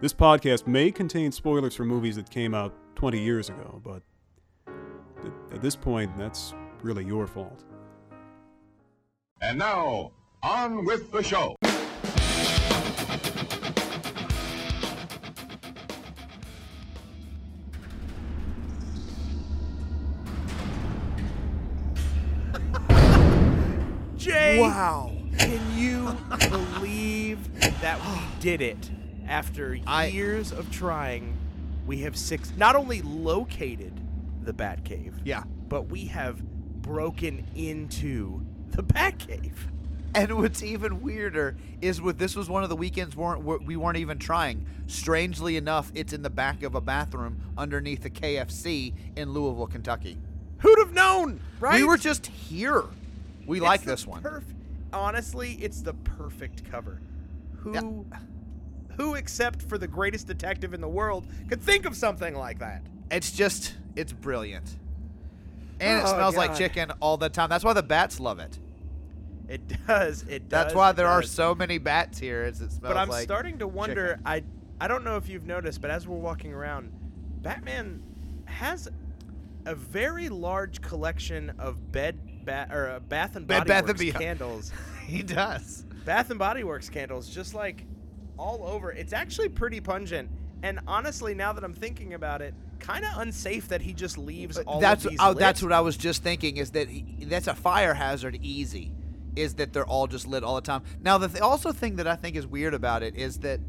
this podcast may contain spoilers for movies that came out 20 years ago, but at this point, that's really your fault. And now, on with the show. Jay, Wow. can you believe that we did it? After I- years of trying, we have six not only located the Batcave, Yeah. but we have broken into the Batcave. And what's even weirder is with this was one of the weekends weren't we we weren't even trying. Strangely enough, it's in the back of a bathroom underneath the KFC in Louisville, Kentucky. Who'd have known, right? We were just here. We It's like this one. perf- Honestly, it's the perfect cover. Who, Yeah. Who except for the greatest detective in the world could think of something like that? It's just it's brilliant. And it Oh, smells like chicken all the time. That's why the bats love it. It does. It does. That's why there are so many bats here. Is it smells like chicken? But I'm like starting to wonder. chicken. I I don't know if you've noticed, but as we're walking around, Batman has a very large collection of bed bat or uh, Bath and Bed Body Bath Works Beyond. candles. he does. Bath and Body Works candles, just like all over. It's actually pretty pungent. And honestly, now that I'm thinking about it, kind of unsafe that he just leaves all that's of these oh, that's what I was just thinking. Is that he- that's a fire hazard? Easy, is that they're all just lit all the time. Now the th- also thing that I think is weird about it is that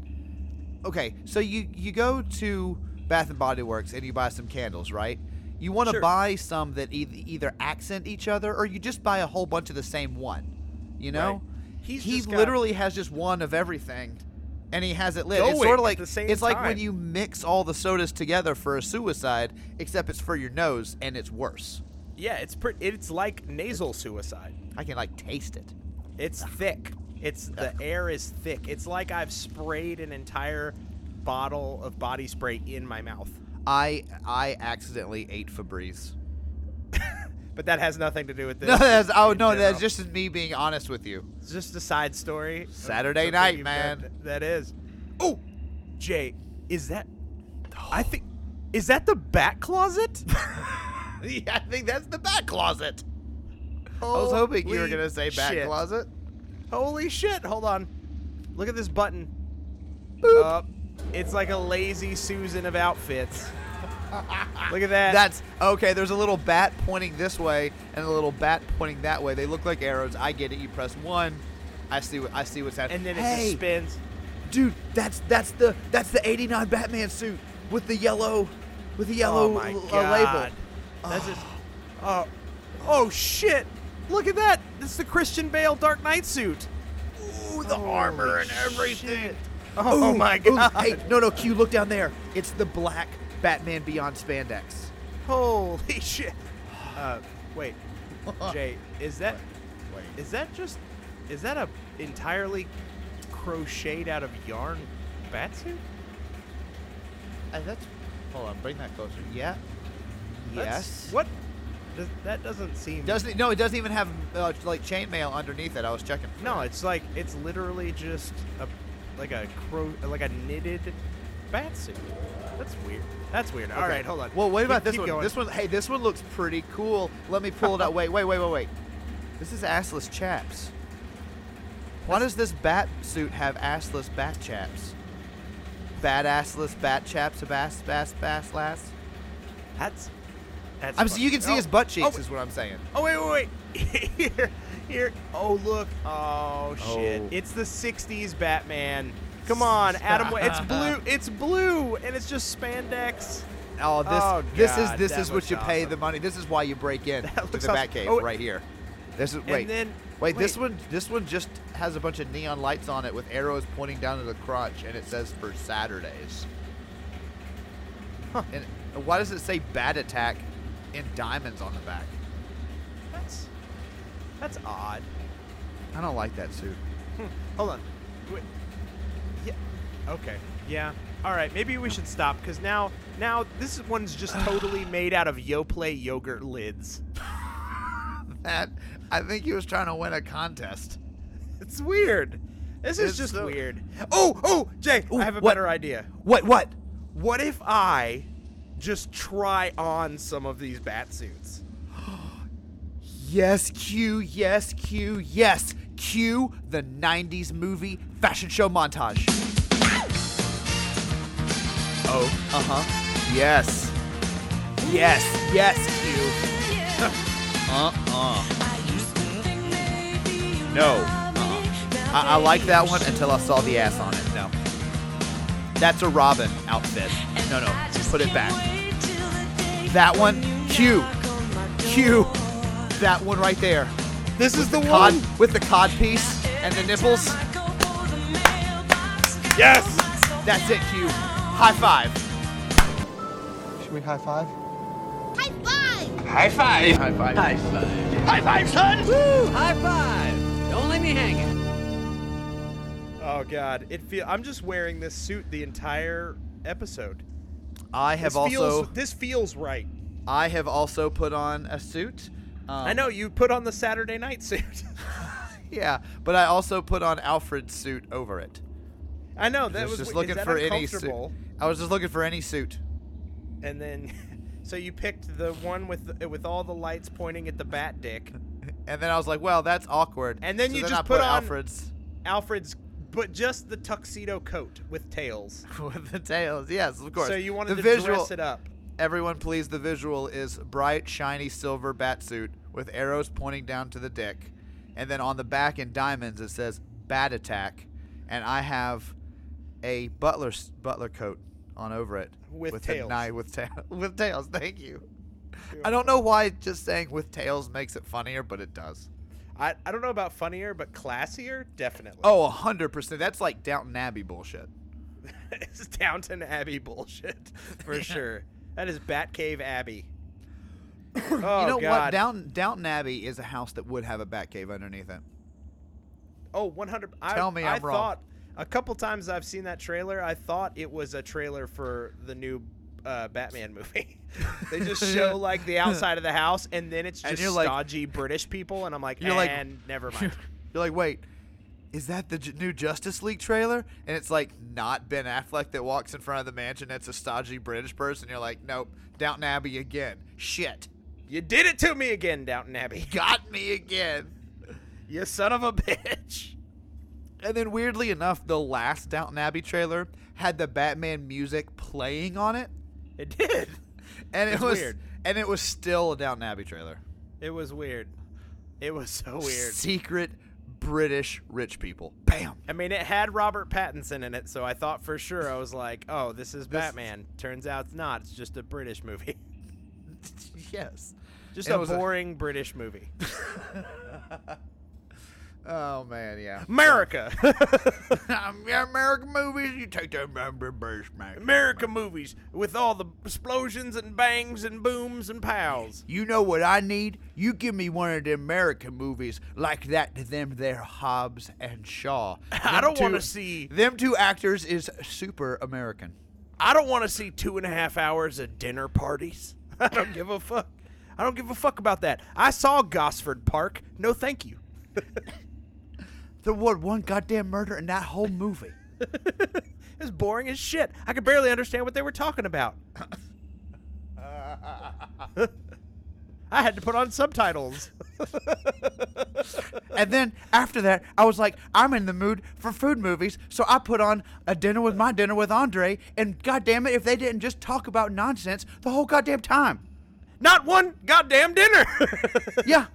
okay, so you you go to Bath and Body Works and you buy some candles, right? You want to Sure. buy some that either, either accent each other, or you just buy a whole bunch of the same one. You know, Right. He's he just got- literally has just one of everything. And he has it lit. it's sort of like it's like when you mix all the sodas together for a suicide, except it's for your nose and it's worse. Yeah, it's pretty. It's like nasal suicide. I can like taste it. It's ah. thick. It's the ah. air is thick. It's like I've sprayed an entire bottle of body spray in my mouth. I I accidentally ate Febreze. But that has nothing to do with this. No, that's oh in no, that's just me being honest with you. It's just a side story. Saturday night, man. done That is. Oh, Jay, is that? I think. Is that the bat closet? yeah, I think that's the back closet. I was hoping you were gonna say back shit. closet. Holy shit! Hold on. Look at this button. Boop. Uh, it's like a lazy Susan of outfits. Look at that. That's okay. There's a little bat pointing this way and a little bat pointing that way. They look like arrows. I get it. You press one. I see what I see what's happening. and then it hey, just spins. dude, that's that's the that's the '89 Batman suit with the yellow with the yellow oh my l- god. uh, label. That's just. Oh. Oh shit! Look at that. This is the Christian Bale Dark Knight suit. Ooh, the armor and everything. Shit. Oh Ooh, my ooh, god. hey, no, no, Q, look down there. It's the black Batman Beyond spandex. Holy shit. Uh, wait. Jay, is that Wait. is that just is that a entirely crocheted out of yarn batsuit? Uh, that's. Hold on, bring that closer. Yeah. That's- Yes. What? Does, that doesn't seem. Doesn't it, no? It doesn't even have uh, like chainmail underneath it. I was checking. No, that. it's like it's literally just a like a cro like a knitted batsuit. That's weird. That's weird. All Okay. right, hold on. Well, what Keep- about this keep one? going. This one, hey, this one looks pretty cool. Let me pull it out. Wait, wait, wait, wait, wait. This is assless chaps. Why does this bat suit have assless bat chaps? Bat assless bat chaps, a bass, bass, bass, lass. That's that's. I'm, so you can see Oh, his butt cheeks, oh, is what I'm saying. Oh wait, wait, wait. here, here. Oh look. Oh shit. Oh. It's the '60s Batman. Come on, Adam. Wa- It's blue. It's blue, and it's just spandex. Oh, this, Oh, this is this is what looks you pay the money. This is why you break in That to the awesome. Batcave Oh, right here. This is wait, then- wait. This one, this one just has a bunch of neon lights on it with arrows pointing down to the crotch, and it says for Saturdays. Huh. And why does it say Bat Attack in diamonds on the back? That's that's odd. I don't like that suit. Hmm. Hold on. Wait. Okay. Yeah. All right. Maybe we should stop because now, now this one's just totally made out of Yoplait yogurt lids. That I think he was trying to win a contest. It's weird. This is It's just so- weird. Oh, oh, Jay, Ooh, I have a what? better idea. What? What? What if I just try on some of these bat suits? Yes, Q. Yes, Q. Yes, Q. The '90s movie fashion show montage. Oh. Uh huh. Yes. Yes. Yes, Q. uh uh. No. Uh-uh. I, I like that one until I saw the ass on it. No. That's a Robin outfit. No, no. Put it back. That one. Q. Q. That one right there. This is the Cod one. with the cod piece and the nipples. Yes. That's it, Q. High five. Should we high five? High five! High five. High five. High five. High five, son! Woo! High five! Don't leave me hanging. Oh God, it feel. I'm just wearing this suit the entire episode. I have this also feels, this feels right. I have also put on a suit. Um, I know you put on the Saturday night suit. Yeah, but I also put on Alfred's suit over it. I know that Just- was just is looking that for any suit. I was just looking for any suit. And then, so you picked the one with the, with all the lights pointing at the bat dick. And then I was like, well, that's awkward. And then So you I just put on- Alfred's Alfred's, but just the tuxedo coat with tails. with the tails. Yes, of course. So you wanted the to visual, dress it up. Everyone, please. The visual is bright, shiny silver bat suit with arrows pointing down to the dick, and then on the back in diamonds it says "Bat Attack," and I have a butler butler coat on over it With a tails. knife with tail with tails. Thank you. I don't know why just saying with tails makes it funnier, but it does. I, I don't know about funnier, but classier, definitely. Oh, 100%. That's like Downton Abbey bullshit. it's Downton Abbey bullshit for sure. That is Batcave Abbey. oh you know God. what? Down Downton Abbey is a house that would have a bat cave underneath it. Oh, 100. I, Tell me I I'm wrong. thought a couple times I've seen that trailer. I thought it was a trailer for the new uh, Batman movie. they just show like the outside of the house, and then it's just you're like- stodgy British people, and I'm like, You're like- and never mind. You're like, wait, is that the J- new Justice League trailer? And it's like not Ben Affleck that walks in front of the mansion. It's a stodgy British person. You're like, nope, Downton Abbey again. Shit, you did it to me again, Downton Abbey. got me again. You son of a bitch. And then weirdly enough, the last Downton Abbey trailer had the Batman music playing on it, It did. and it It's was weird. and it was still a Downton Abbey trailer. It was weird. It was so weird. Secret British rich people. Bam. I mean, it had Robert Pattinson in it, so I thought for sure I was like, "Oh, this is Batman." Turns out it's not. It's just a British movie. yes. Just a was a- boring British movie. Oh man, yeah. America. Um, American movies, you take that. America movies with all the explosions and bangs and booms and pows. You know what I need? You give me one of the American movies like that to them there Hobbs and Shaw. I don't wanna see- them two actors is super American. I don't want to see two and a half hours of dinner parties. I don't give a fuck. I don't give a fuck about that. I saw Gosford Park. No, thank you. There was one goddamn murder in that whole movie. it was boring as shit. I could barely understand what they were talking about. I had to put on subtitles. and then after that, I was like, I'm in the mood for food movies, so I put on a dinner with my dinner with Andre, and goddamn it, if they didn't just talk about nonsense the whole goddamn time. Not one goddamn dinner. Yeah,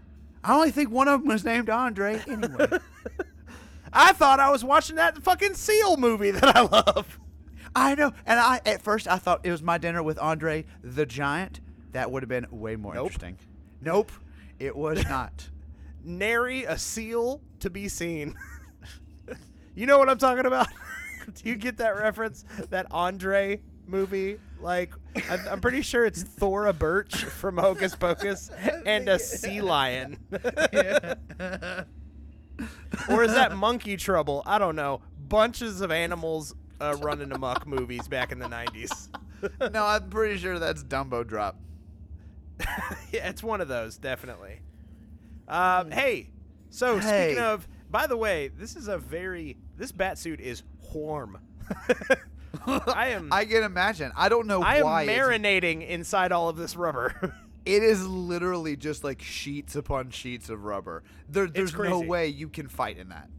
I only think one of them was named Andre anyway. I thought I was watching that fucking seal movie that I love. I know, and I at first I thought it was my dinner with Andre the Giant. That would have been way more Nope. interesting. Nope, it was not. Nary a seal to be seen. you know what I'm talking about? Do you get that reference? That Andre movie. Like, I'm, I'm pretty sure it's Thora Birch from Hocus Pocus and a sea lion. Or is that Monkey Trouble? I don't know. Bunches of animals uh, running amok movies back in the 90s. no, I'm pretty sure that's Dumbo Drop. yeah, it's one of those, definitely. Um, hey, so Hey. speaking of, by the way, this is a very this bat suit is warm. I am I can imagine. I don't know why. I am marinating inside all of this rubber. It is literally just like sheets upon sheets of rubber. There, there's no way you can fight in that.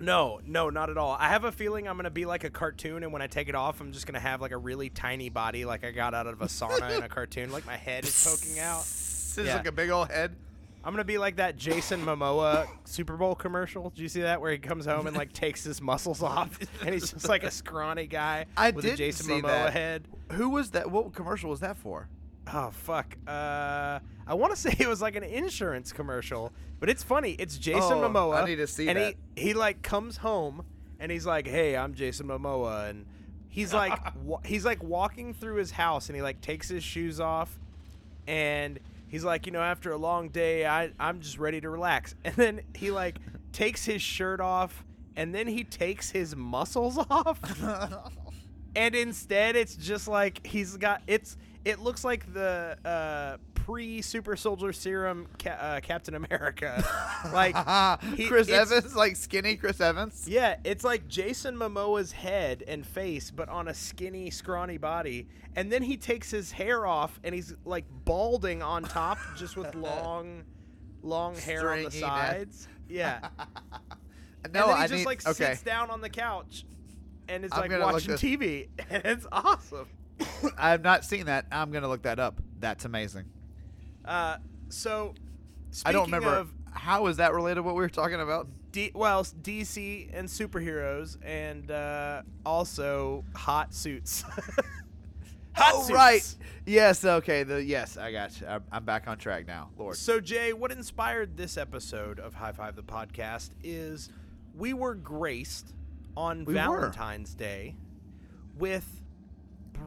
no, no, not at all. I have a feeling I'm gonna be like a cartoon, and when I take it off, I'm just gonna have like a really tiny body, like I got out of a sauna in a cartoon. Like my head is poking out. It's Yeah. like a big old head. I'm gonna be like that Jason Momoa Super Bowl commercial. Did you see that where he comes home and like takes his muscles off and he's just like a scrawny guy I with a did Jason Momoa that. head? Who was that? What commercial was that for? Oh fuck. Uh, I want to say it was like an insurance commercial, but it's funny. It's Jason Oh, Momoa. I need to see and that. he he like comes home and he's like, "Hey, I'm Jason Momoa," and he's like wa- he's like walking through his house and he like takes his shoes off and he's like, you know, after a long day, I I'm just ready to relax. And then he like takes his shirt off and then he takes his muscles off. and instead it's just like he's got it's it looks like the uh pre super soldier serum ca- uh, captain america. Like he- Chris Evans, like skinny Chris Evans. yeah it's like jason momoa's head and face but on a skinny scrawny body. And then he takes his hair off and he's like balding on top just with long long hair on the Stringy sides. Yeah. No, and then he I just need. like okay, sits down on the couch and is I'm like watching tv and it's awesome I have not seen that. I'm gonna look that up. That's amazing. Uh, so I don't remember Of how is that related. to What we were talking about? D- well, DC and superheroes, and uh, also hot suits. hot oh suits. right. Yes. Okay. The yes. I got you. I'm, I'm back on track now. Lord. So Jay, what inspired this episode of High Five the podcast is we were graced on We were. Valentine's Day with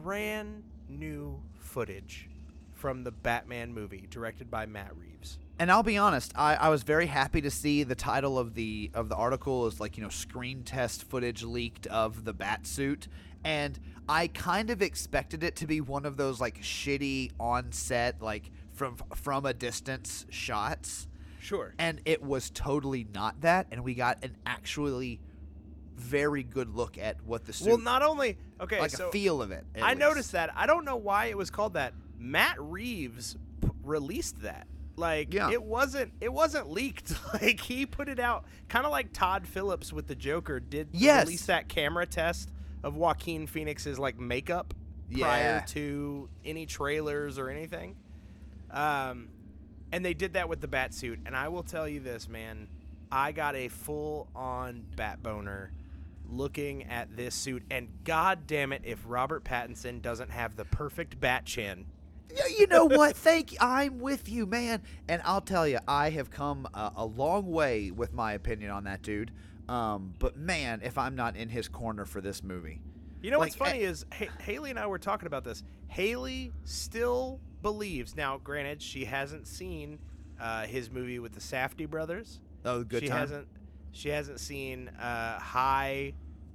brand new footage from the Batman movie directed by Matt Reeves. And I'll be honest, I, I was very happy to see the title of the of the article is like you know screen test footage leaked of the bat suit, and I kind of expected it to be one of those like shitty on set like from from a distance shots, Sure. and it was totally not that, and we got an actually very good look at what the suit Well, not only okay, like so a feel of it. I least. noticed that. I don't know why it was called that. Matt Reeves p- released that. Like Yeah. it wasn't it wasn't leaked. Like he put it out kind of like Todd Phillips with the Joker did Yes. release that camera test of Joaquin Phoenix's like makeup Yeah. prior to any trailers or anything. Um and they did that with the bat suit and I will tell you this, man. I got a full on bat boner looking at this suit and god damn it if Robert Pattinson doesn't have the perfect bat chin. You know what? Thank you. I'm with you, man. And I'll tell you, I have come a, a long way with my opinion on that dude. Um, but man, if I'm not in his corner for this movie, You know what's funny eh, is ha- Haley and I were talking about this. Haley still believes. Now, granted, she hasn't seen uh, his movie with the Safdie brothers. oh, good she time, hasn't. She hasn't seen uh, High.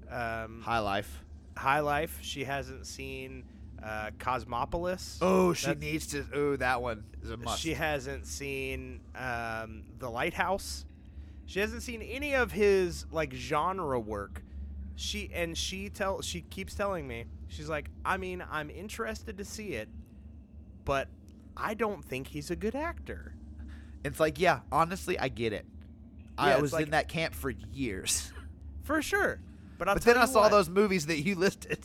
Um, high life. High Life. She hasn't seen uh, Cosmopolis. Oh, she That- needs to. Oh, that one is a must. She hasn't seen um, The Lighthouse. She hasn't seen any of his like genre work. She and she tell she keeps telling me she's like, I mean, I'm interested to see it, but I don't think he's a good actor. it's like, yeah, honestly, I get it. Yeah, I was like- in that camp for years, For sure. But I'll but then I saw what, those movies that you listed.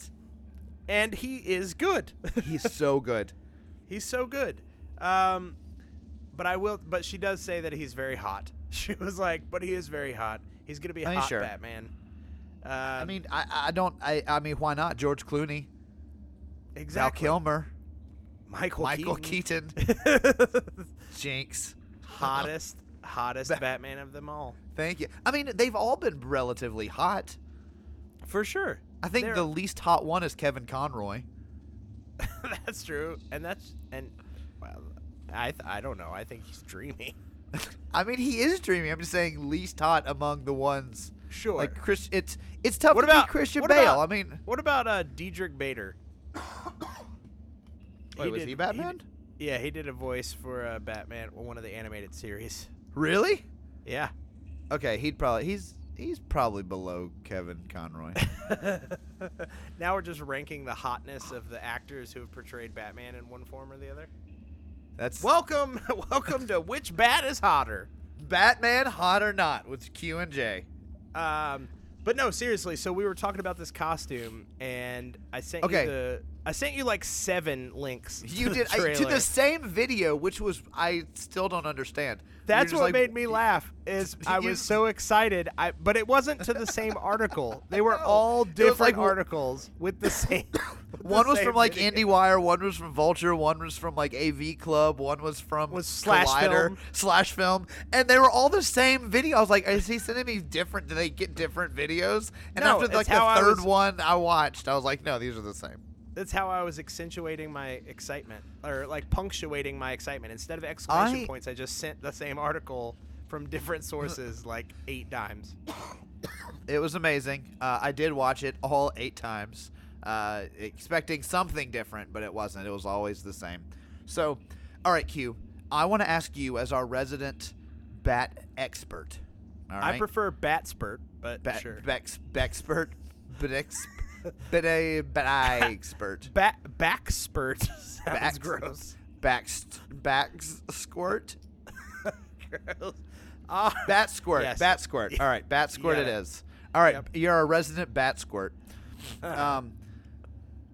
and he is good. He's so good. He's so good. Um, but I will. But she does say that he's very hot. She was like, but he is very hot. He's gonna be I mean, hot sure. Batman. Um, I mean, I, I don't. I, I mean, why not? George Clooney, exactly. Val Kilmer, Michael Michael Keaton. Keaton, Jinx. hottest, hottest Ba- Batman of them all. Thank you. I mean, they've all been relatively hot. For sure. I think They're- the least hot one is Kevin Conroy. that's true, and that's and well, I th- I don't know. I think he's dreaming. I mean, he is dreamy. I'm just saying least hot among the ones. Sure. Like Chris, it's it's tough What to about Christian what Bale. about- I mean, What about uh Diedrich Bader? wait, was did- he Batman? d- yeah, he did a voice for uh, Batman, one of the animated series. Really? Yeah. Okay, he'd probably he's he's probably below Kevin Conroy. now we're just ranking the hotness of the actors who have portrayed Batman in one form or the other. That's Welcome, welcome to which bat is hotter. Batman, hot or not, with Q and J. Um, but no, seriously. So we were talking about this costume, and I sent Okay. you the. I sent you like seven links. to You the did I, to the same video, which was I still don't understand. That's what just made me laugh. Is I was so excited. I but it wasn't to the same article. They were all different like- articles with the same. with the One was same from like video. IndieWire, one was from Vulture, one was from like AV Club, one was from Was Slash Collider, Film. Slash Film, and they were all the same video. I was like, is he sending me different? Do they get different videos? And No, after like the third was- one I watched, I was like, no, these are the same. That's how I was accentuating my excitement, or like punctuating my excitement. Instead of exclamation I- points, I just sent the same article from different sources like eight times. It was amazing. Uh, I did watch it all eight times, uh, expecting something different, but it wasn't. It was always the same. So, all right, Q. I want to ask you, as our resident bat expert. All right. I prefer Batspurt, but Bat, sure. Bex, Bexpert, Bedex, Bede, expert. Bat backspurt sounds Back- gross. Bax, Bax squirt, Gross. Ah, bat squirt, Yes. bat squirt. All right, bat squirt it Yeah. is. All right, Yep. you're a resident bat squirt. Um,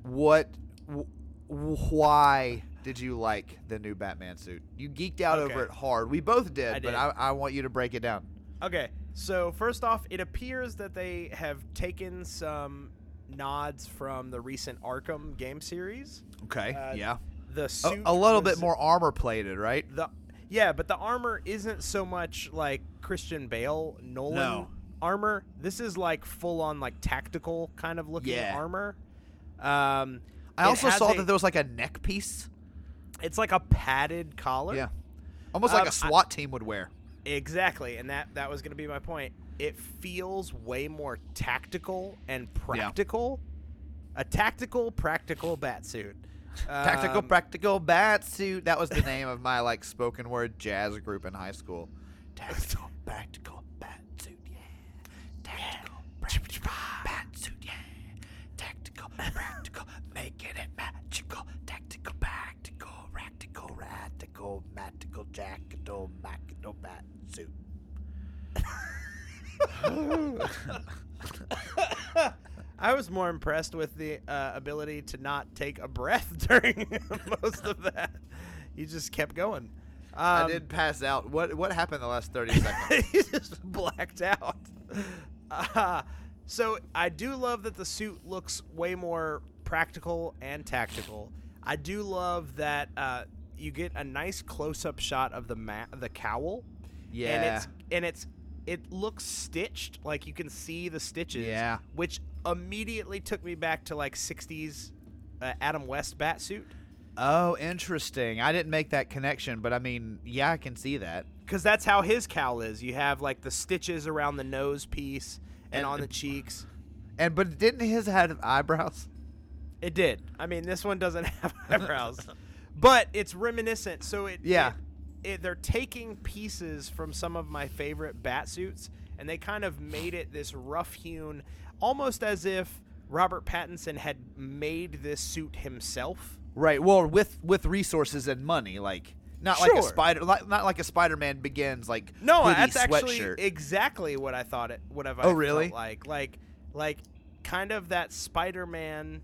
what, wh- why did you like the new Batman suit? You geeked out over it hard. We both did, I but. I, I want you to break it down. Okay, so first off, it appears that they have taken some nods from the recent Arkham game series. Okay, Uh, yeah. The A, suit a little was- bit more armor plated, right? The yeah, but the armor isn't so much like Christian Bale Nolan No. armor. This is like full on like tactical kind of looking Yeah. armor. Um, I also saw a- that there was like a neck piece. it's like a padded collar. Yeah. Almost like Um, a SWAT team would wear. Exactly, and that that was going to be my point. It feels way more tactical and practical. A tactical, practical bat suit. Tactical Um, Practical Bat Suit. That was the name of my like spoken word jazz group in high school. Tactical Practical Bat Suit, yeah. Tactical Practical Bat Suit, yeah. Tactical Practical, making it magical. Tactical Practical, Practical, Radical, Magical, Jackal, Magical Bat Suit. I was more impressed with the uh, ability to not take a breath during most of that. You just kept going. I Um, did pass out. What what happened the last 30 seconds? he just blacked out. Uh, so I do love that the suit looks way more practical and tactical. I do love that uh, you get a nice close-up shot of the ma- the cowl. And Yeah. it's and it's it looks stitched, like you can see the stitches. Yeah. Which immediately took me back to like '60s uh, Adam West bat suit. Oh, interesting. I didn't make that connection, but I mean, yeah, I can see that. because that's how his cowl is. You have like the stitches around the nose piece and, And- on the cheeks. And but didn't his have eyebrows? It did. I mean, this one doesn't have eyebrows, but it's reminiscent. So it Yeah. It, it, they're taking pieces from some of my favorite bat suits, and they kind of made it this rough-hewn, almost as if Robert Pattinson had made this suit himself. Right. Well, with with resources and money, like not like a spider, like, not like a Spider-Man begins like No, that's actually exactly what I thought it would have. Oh, really? Like, like, like, kind of that Spider-Man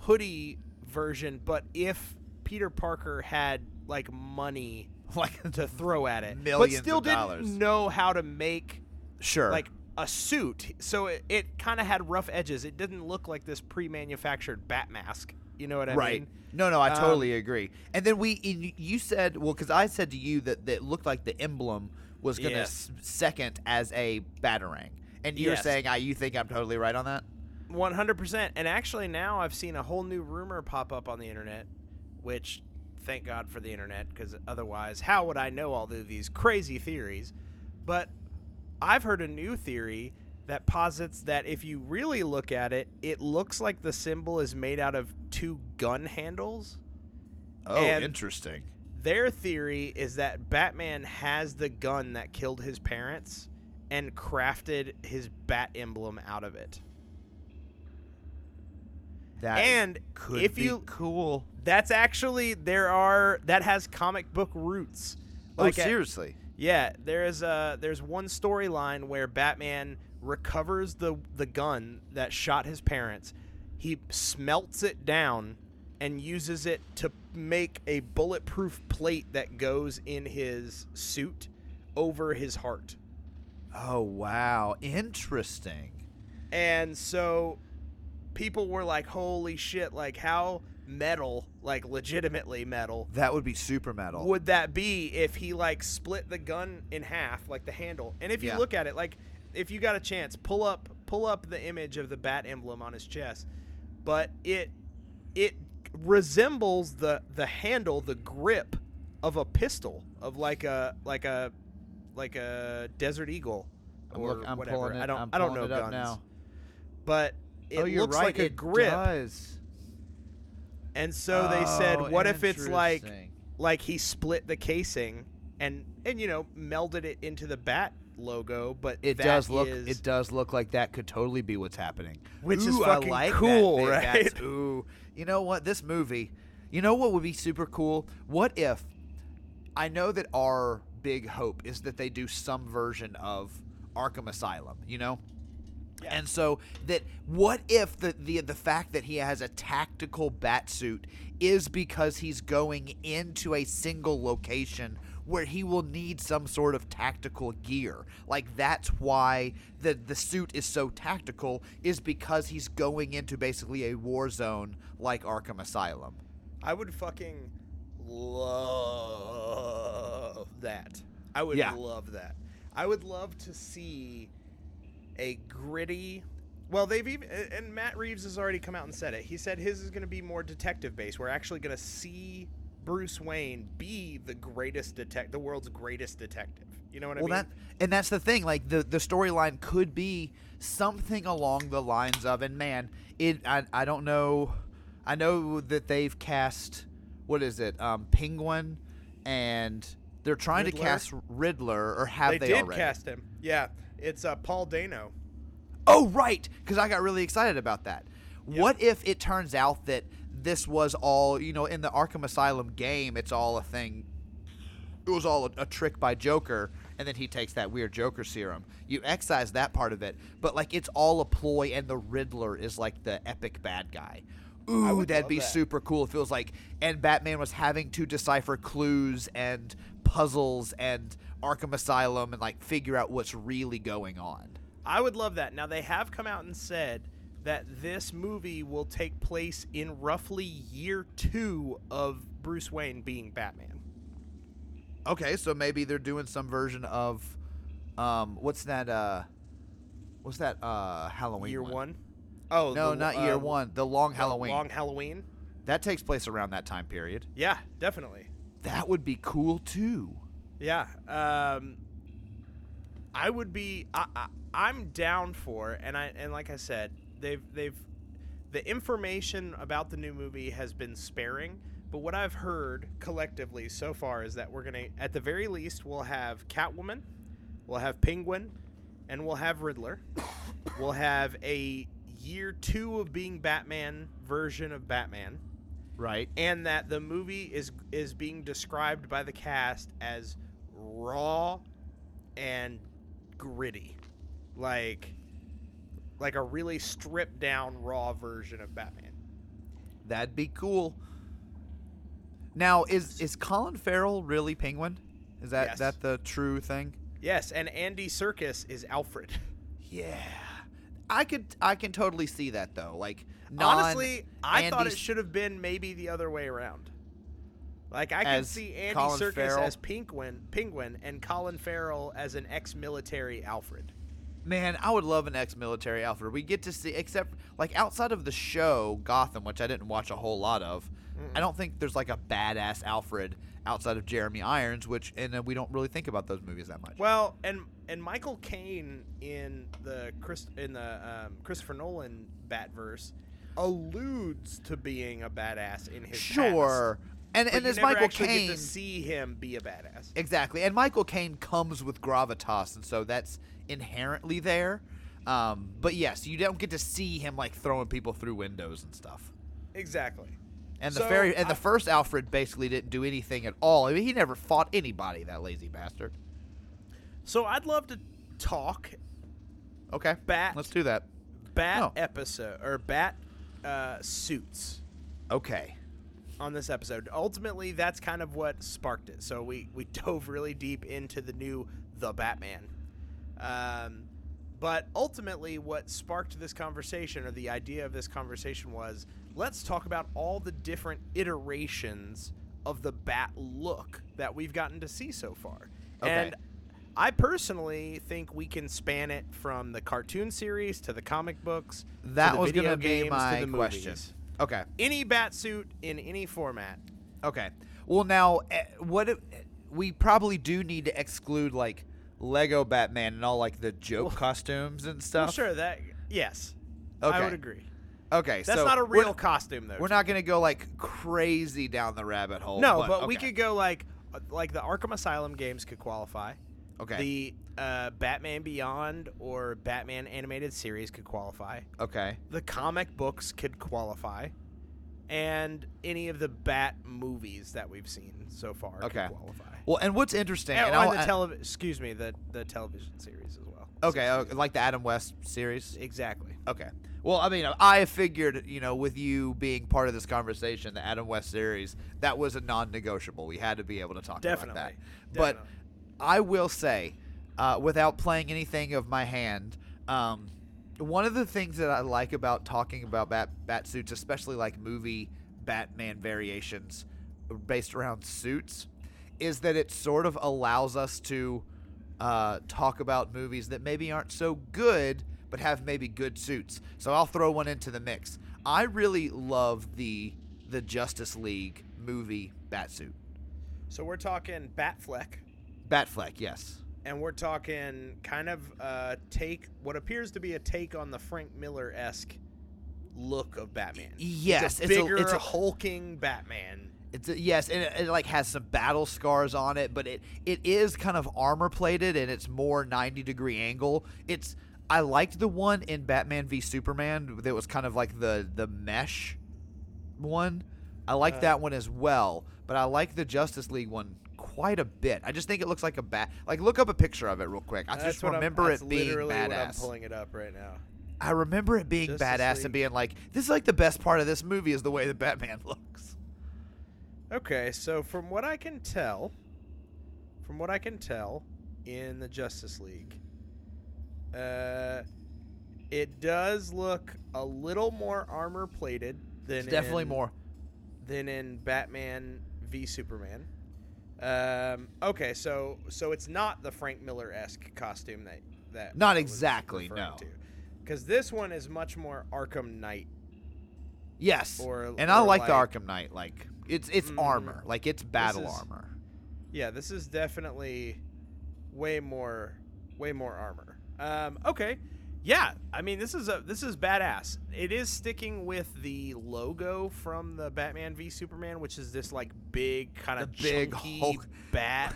hoodie version, but if Peter Parker had like money like to throw at it, Millions but still of didn't dollars. know how to make sure. like a suit. So it, it kind of had rough edges. It didn't look like this pre-manufactured bat mask. You know what I right. mean? No, no, I Um, totally agree. And then we, you said, well, because I said to you that that it looked like the emblem was going to Yeah. s- second as a batarang, and you're Yes. saying, I, you think I'm totally right on that? One hundred percent. And actually, now I've seen a whole new rumor pop up on the internet, which, thank God for the internet, because otherwise, how would I know all of these crazy theories? But I've heard a new theory that posits that if you really look at it, it looks like the symbol is made out of two gun handles. Oh, And- interesting. Their theory is that Batman has the gun that killed his parents and crafted his bat emblem out of it. That and could if be you cool. that's actually there are that has comic book roots. Oh, Like, uh, seriously? Yeah, there is a there's one storyline where Batman recovers the the gun that shot his parents. He smelts it down and uses it to make a bulletproof plate that goes in his suit over his heart. Oh, wow. Interesting. And so people were like, "Holy shit, like how metal, like legitimately metal That would be super metal. would that be if he like split the gun in half like the handle and if you Yeah. look at it like if you got a chance pull up pull up the image of the bat emblem on his chest but it it resembles the the handle the grip of a pistol of like a like a like a desert eagle I'm, or look, I'm whatever pulling it. i don't I'm I don't know pulling it up guns now. but Oh, it oh, looks right. like a grip does. and so they said Oh, what if it's like like he split the casing and and you know melded it into the bat logo but It that does look. is- It does look like that could totally be what's happening. Which is Ooh, I fucking like cool, thing. right? That's- ooh, you know what? This movie. You know what would be super cool? What if? I know that our big hope is that they do some version of Arkham Asylum. You know. And so that what if the, the the fact that he has a tactical bat suit is because he's going into a single location where he will need some sort of tactical gear. Like that's why the the suit is so tactical is because he's going into basically a war zone like Arkham Asylum. i would fucking love that i would Yeah. love that i would love to see a gritty well they've even and matt reeves has already come out and said it he said his is going to be more detective based we're actually going to see bruce wayne be the greatest detect the world's greatest detective you know what well, i mean Well, that and that's the thing. Like the the storyline could be something along the lines of, and man, it I, I don't know. I know that they've cast what is it, um, Penguin, and they're trying to cast Riddler, or have they, they, did already? cast him yeah it's uh, paul dano Oh, right, because I got really excited about that. What if it turns out that this was all you know in the Arkham Asylum game? It's all a thing. It was all a, a trick by Joker, and then he takes that weird Joker serum. You excise that part of it, but like it's all a ploy, and the Riddler is like the epic bad guy. Ooh, that'd be that. super cool. It feels like, and Batman was having to decipher clues and puzzles and Arkham Asylum and like figure out what's really going on. I would love that. Now they have come out and said that this movie will take place in roughly year two of Bruce Wayne being Batman. Okay, so maybe they're doing some version of, um, what's that? Uh, what's that? Uh, Halloween. year one. Oh No, the, not uh, year one. The Long Halloween. Long Halloween. that takes place around that time period. Yeah, definitely. That would be cool too. Yeah. Um, I would be. I, I, I'm down for, and I and like I said, they've they've the information about the new movie has been sparing. But what I've heard collectively so far is that we're gonna, at the very least, we'll have Catwoman, we'll have Penguin, and we'll have Riddler. we'll have a year two of being Batman version of Batman Right. and that the movie is is being described by the cast as raw and gritty like like a really stripped down raw version of batman That'd be cool. Now, is is Colin Farrell really Penguin? Is that Yes. that the true thing? yes and andy Serkis is alfred Yeah. I could I can totally see that though. Like honestly i thought it should have been maybe the other way around like i can see andy Colin Serkis Farrell? as penguin penguin and colin farrell as an ex-military alfred Man, I would love an ex-military Alfred. We get to see, except like outside of the show Gotham, which I didn't watch a whole lot of. I don't think there's like a badass Alfred outside of Jeremy Irons, which and we don't really think about those movies that much. Well, and and Michael Caine in the Chris in the um, Christopher Nolan Batverse alludes to being a badass in his sure, past, and and as Michael Caine, get to see him be a badass. exactly, and Michael Caine comes with gravitas, and so that's inherently there. Um, but yes, you don't get to see him like throwing people through windows and stuff. Exactly. And the So, very and the first Alfred basically didn't do anything at all. I mean, he never fought anybody. That lazy bastard. So I'd love to talk Okay, Bat- Let's do that. bat Oh. episode or bat uh, suits Okay. on this episode. Ultimately, that's kind of what sparked it. So we we dove really deep into the new The Batman. Um, but ultimately, what sparked this conversation or the idea of this conversation was let's talk about all the different iterations of the bat look that we've gotten to see so far. Okay. And I personally think we can span it from the cartoon series to the comic books. to That the was gonna be games, to my the question. movies. Okay. Any bat suit in any format. Okay. Well, now eh, what if, we probably do need to exclude like Lego Batman and all like the joke costumes and stuff. Well, sure, that yes, Okay. I would agree. Okay. That's so not a real costume though. We're not gonna go like crazy down the rabbit hole. No, but, we okay. could go like uh, like the Arkham Asylum games could qualify. Okay. The uh, Batman Beyond or Batman animated series could qualify. okay. The comic books could qualify. And any of the Bat movies that we've seen so far Okay. could qualify. Well, and what's interesting, And, and or I'll- the television, excuse me, the the television series as well. okay, uh, like the Adam West series. Exactly. Okay. Well, I mean, I figured, you know, with you being part of this conversation, the Adam West series, that was a non-negotiable. We had to be able to talk Definitely. about that. But Definitely. I will say, uh, without playing anything of my hand, um, one of the things that I like about talking about bat bat suits, especially like movie Batman variations based around suits, is that it sort of allows us to uh, talk about movies that maybe aren't so good, but have maybe good suits. So I'll throw one into the mix. I really love the the Justice League movie Batsuit. So we're talking Batfleck. Batfleck, yes. and we're talking kind of uh, take what appears to be a take on the Frank Miller esque look of Batman. Yes, it's a it's a- it's a- hulking Batman. It's a, yes, and it, it like has some battle scars on it, but it it is kind of armor plated and it's more 90 degree angle. It's I liked the one in Batman v Superman that was kind of like the the mesh one. I like Uh. that one as well, but I like the Justice League one quite a bit. I just think it looks like a bat. Like look up a picture of it real quick. I That's just remember it being what I'm badass. pulling it up right now. I remember it being Justice badass League. and being like, this is like the best part of this movie is the way the Batman looks. Okay, so from what I can tell, from what I can tell, in the Justice League, uh, it does look a little more armor plated than It's definitely in- more. than in Batman v Superman. Um, okay, so so it's not the Frank Miller esque costume that that Not exactly, no. Because this one is much more Arkham Knight. Yes. Or- and I or like, the Arkham Knight. Like it's it's Mhm. armor. Like it's battle is- armor. Yeah, this is definitely way more way more armor. Um, okay. Yeah, I mean this is a this is badass. It is sticking with the logo from the Batman v Superman, which is this like big kind of big Hulk. bat.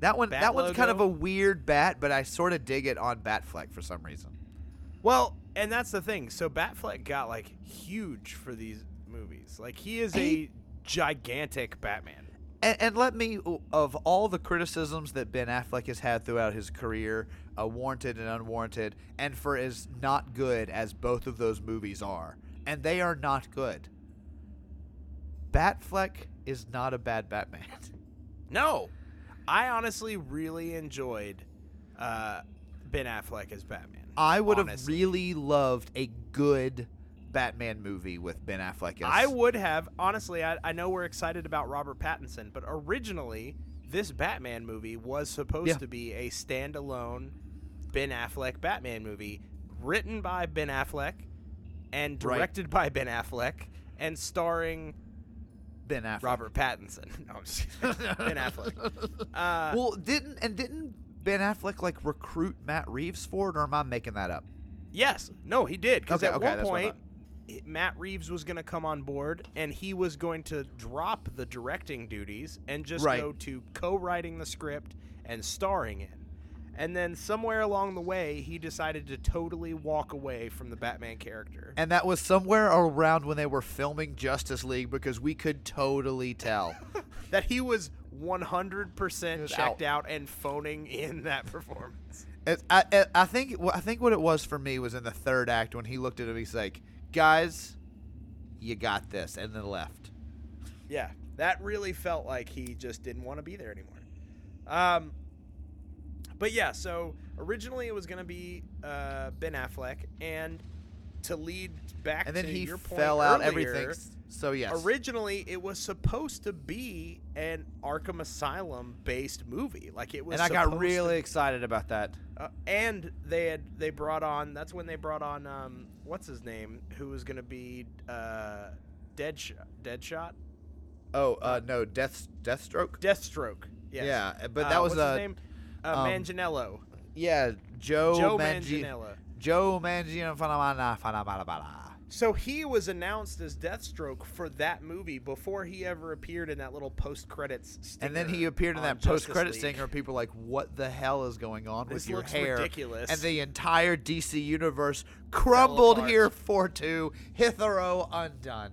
That one Bat that one's kind of a weird bat, but I sort of dig it on Batfleck for some reason. Well, and that's the thing. So Batfleck got like huge for these movies. Like he is a gigantic Batman. And, and let me, of all the criticisms that Ben Affleck has had throughout his career, uh, warranted and unwarranted, and for as not good as both of those movies are, and they are not good. Batfleck is not a bad Batman. No, I honestly really enjoyed uh, Ben Affleck as Batman. I would have really loved a good Batman movie with Ben Affleck. As, I would have honestly. I, I know we're excited about Robert Pattinson, but originally this Batman movie was supposed Yeah. to be a standalone Ben Affleck Batman movie, written by Ben Affleck and Right. directed by Ben Affleck and starring Ben Affleck. Robert Pattinson. No, I'm just kidding. Ben Affleck. Uh, Well, didn't and didn't Ben Affleck like recruit Matt Reeves for it, or am I making that up? Yes. No, he did. Because Okay, at okay, one point, Matt Reeves was going to come on board and he was going to drop the directing duties and just Right. go to co writing the script and starring in. And then somewhere along the way, he decided to totally walk away from the Batman character. And that was somewhere around when they were filming Justice League because we could totally tell. that he was 100% was checked out. out and phoning in that performance. I, I, I think I think what it was for me was in the third act when he looked at him. He's like, "Guys, you got this," and then left. Yeah, that really felt like he just didn't want to be there anymore. Um, but yeah, so originally it was going to be uh, Ben Affleck, and to lead back And then to he your point fell out earlier, everything. So yes, Originally, it was supposed to be an Arkham Asylum based movie. Like it was, and I got really to- excited about that. uh, and they had they brought on. That's when they brought on um, what's his name, who was going to be uh, Deadshot. Deadshot. Oh uh, no, Death Deathstroke. Deathstroke. Yes. Yeah, but Uh, that was what's uh, his name? Uh, um, Manganiello. yeah, Joe, Joe Mangi- Manganiello. Joe Manganiello. So he was announced as Deathstroke for that movie before he ever appeared in that little post-credits. And then he appeared in that post-credit League. stinger. People were like, "What the hell is going on This with your hair?" ridiculous. And the entire DC universe crumbled here for two, hitherto undone.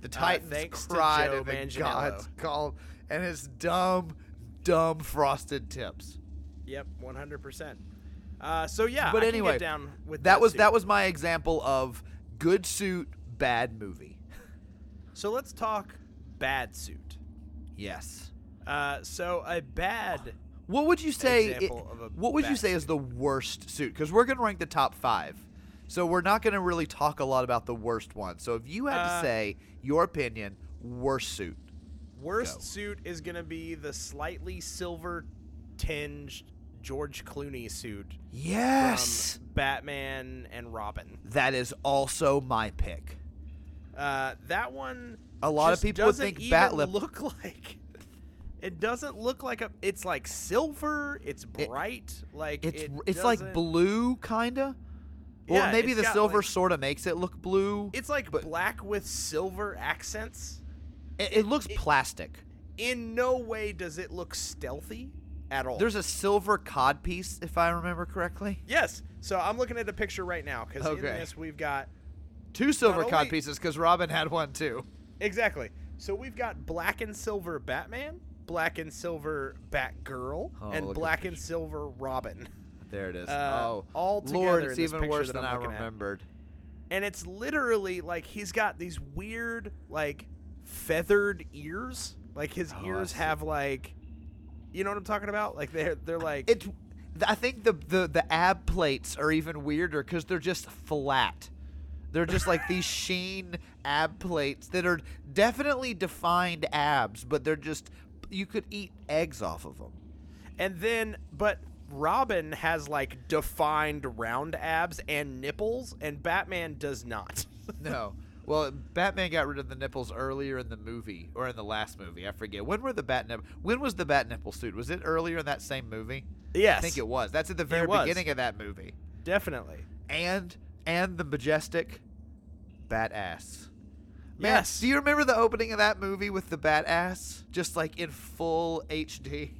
The Titans Uh, thanks to cried and the Manganiello. gods called, and his dumb, dumb frosted tips. Yep, one hundred percent. Uh, so yeah, but I anyway, get down with that was that was my example of good suit, bad movie. So let's talk bad suit. Yes. Uh, so a bad. What would you say? A what would you say is the worst suit? Because we're gonna rank the top five, so we're not gonna really talk a lot about the worst one. So if you had Uh, to say your opinion, worst suit. Worst Go. suit is going to be the slightly silver tinged George Clooney suit Yes, Batman and Robin. that is also my pick. Uh, that one. A lot of people would doesn't think even Batlip- look like. It doesn't look like a. It's like silver. It's It- bright. like It's it it's like blue, kinda. Or Yeah, maybe the silver like- sort of makes it look blue. It's like black with silver accents. it, it looks it- plastic. In no way does it look stealthy at all. There's a silver cod piece, if I remember correctly. yes. So I'm looking at a picture right now because in Okay. this we've got Two silver cod only- pieces because Robin had one too. exactly. So we've got black and silver Batman, black and silver Batgirl, Oh, and black and silver Robin. There it is. Uh, oh, all together Lord, in it's even worse than I looking at. remembered. and it's literally like he's got these weird like feathered ears like his Oh, ears have like you know what i'm talking about like they're they're like It, I think the, the the ab plates are even weirder because they're just flat. They're just like these sheen ab plates that are definitely defined abs, but they're just you could eat eggs off of them. and then but robin has like defined round abs and nipples and batman does not No. Well, Batman got rid of the nipples earlier in the movie, or in the last movie. I forget. When were the bat nip- When was the bat nipple suit? Was it earlier in that same movie? yes I think it was. That's at the very beginning of that movie. definitely And and the majestic bat ass. Man, Yes. Do you remember the opening of that movie with the bat ass, just like in full HD?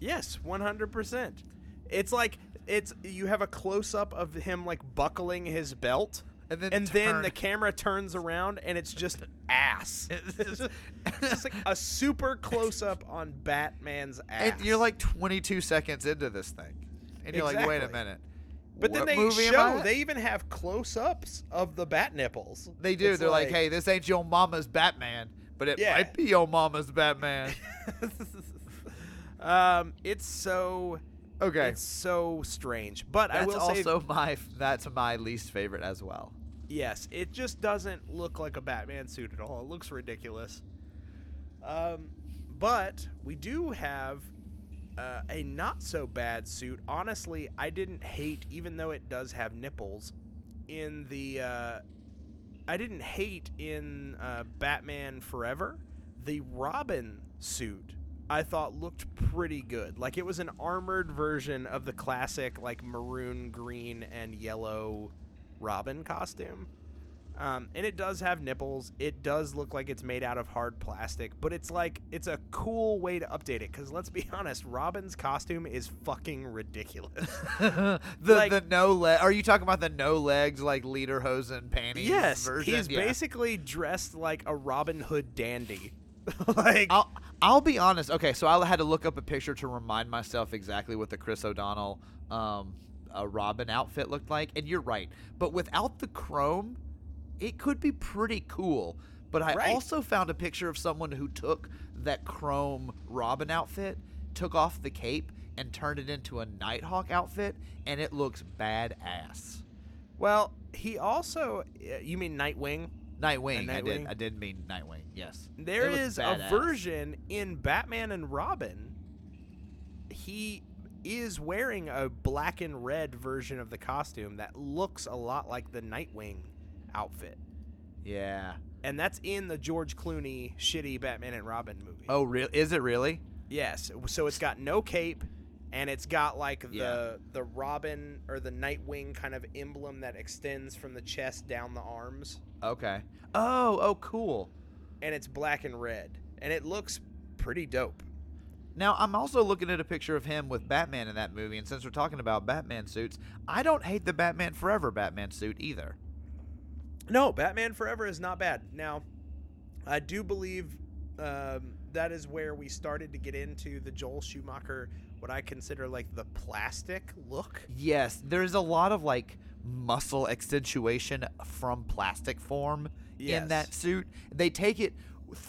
yes 100% it's like it's you have a close-up of him like buckling his belt And then and then the camera turns around and it's just ass. it's just, just like a super close up on Batman's ass. And you're like 22 seconds into this thing, and you're like, wait a minute. but then they movie am I show they even have close ups of the bat nipples. They do. It's They're like, hey, this ain't your mama's Batman, but it Yeah. might be your mama's Batman. um, it's so Okay. it's so strange. But I That's will say, also my that's my least favorite as well. yes, it just doesn't look like a Batman suit at all. It looks ridiculous. Um, but we do have uh, a not so bad suit. Honestly, I didn't hate, even though it does have nipples. In the, uh, I didn't hate in uh, Batman Forever. The Robin suit I thought looked pretty good. Like it was an armored version of the classic, like maroon, green, and yellow Robin costume. Um, and it does have nipples. It does look like it's made out of hard plastic, but it's like it's a cool way to update it. Because let's be honest, Robin's costume is fucking ridiculous. the Like- the no leg. Are you talking about the no legs like leader lederhosen panties yes, version? he's Yeah. basically dressed like a Robin Hood dandy. like I'll I'll be honest. Okay, so I had to look up a picture to remind myself exactly what the Chris O'Donnell um, uh, Robin outfit looked like, and you're right. But without the chrome, it could be pretty cool. But I Right. also found a picture of someone who took that chrome Robin outfit, took off the cape, and turned it into a Nighthawk outfit, and it looks badass. Well, he also. uh, You mean Nightwing? Nightwing, I did. I did mean Nightwing. Yes. There It a version in Batman and Robin. He is wearing a black and red version of the costume that looks a lot like the Nightwing outfit. Yeah. And that's in the George Clooney shitty Batman and Robin movie. Oh, real? Is it really? Yes. So it's got no cape and it's got like the Yeah. the Robin or the Nightwing kind of emblem that extends from the chest down the arms Okay. Oh, oh, cool. and it's black and red and it looks pretty dope. Now, I'm also looking at a picture of him with Batman in that movie, and since we're talking about Batman suits, I don't hate the Batman Forever Batman suit either. No, Batman Forever is not bad. Now, I do believe um, that is where we started to get into the Joel Schumacher, what I consider like the plastic look. Yes, there's a lot of like muscle accentuation from plastic form in that suit. They take it